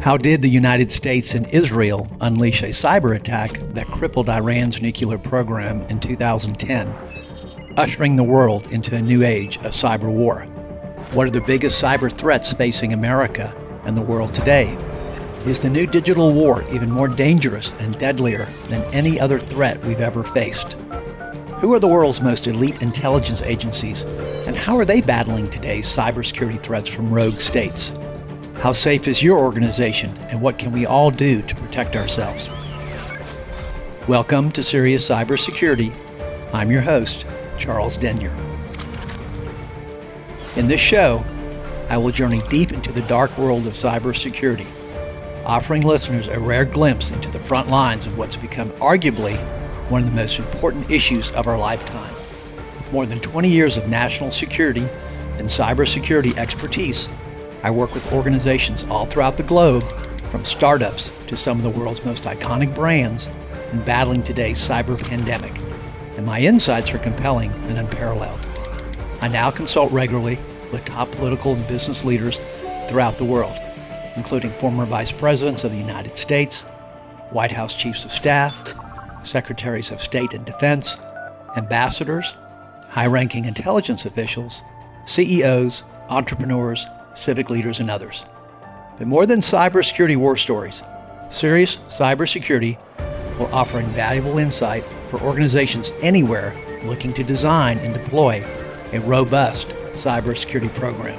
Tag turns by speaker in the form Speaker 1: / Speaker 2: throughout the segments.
Speaker 1: How did the United States and Israel unleash a cyber attack that crippled Iran's nuclear program in 2010, ushering the world into a new age of cyber war? What are the biggest cyber threats facing America and the world today? Is the new digital war even more dangerous and deadlier than any other threat we've ever faced? Who are the world's most elite intelligence agencies, and how are they battling today's cybersecurity threats from rogue states? How safe is your organization, and what can we all do to protect ourselves? Welcome to Serious Cybersecurity. I'm your host, Charles Denyer. In this show, I will journey deep into the dark world of cybersecurity offering listeners a rare glimpse into the front lines of what's become arguably one of the most important issues of our lifetime. With more than 20 years of national security and cybersecurity expertise, I work with organizations all throughout the globe, from startups to some of the world's most iconic brands, in battling today's cyber pandemic. And my insights are compelling and unparalleled. I now consult regularly with top political and business leaders throughout the world including former vice presidents of the United States, White House chiefs of staff, secretaries of state and defense, ambassadors, high ranking intelligence officials, CEOs, entrepreneurs, civic leaders, and others. But more than cybersecurity war stories, Serious Cybersecurity will offer invaluable insight for organizations anywhere looking to design and deploy a robust cybersecurity program.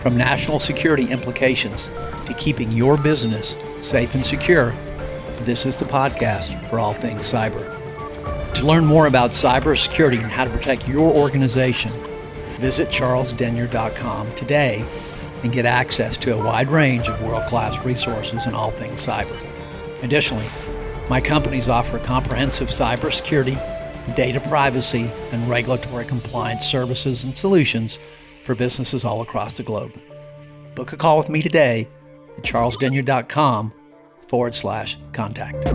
Speaker 1: From national security implications to keeping your business safe and secure, this is the podcast for all things cyber. To learn more about cybersecurity and how to protect your organization, visit charlesdenyer.com today and get access to a wide range of world-class resources in all things cyber. Additionally, my companies offer comprehensive cybersecurity, data privacy, and regulatory compliance services and solutions for businesses all across the globe. Book a call with me today at charlesdenyer.com forward slash contact.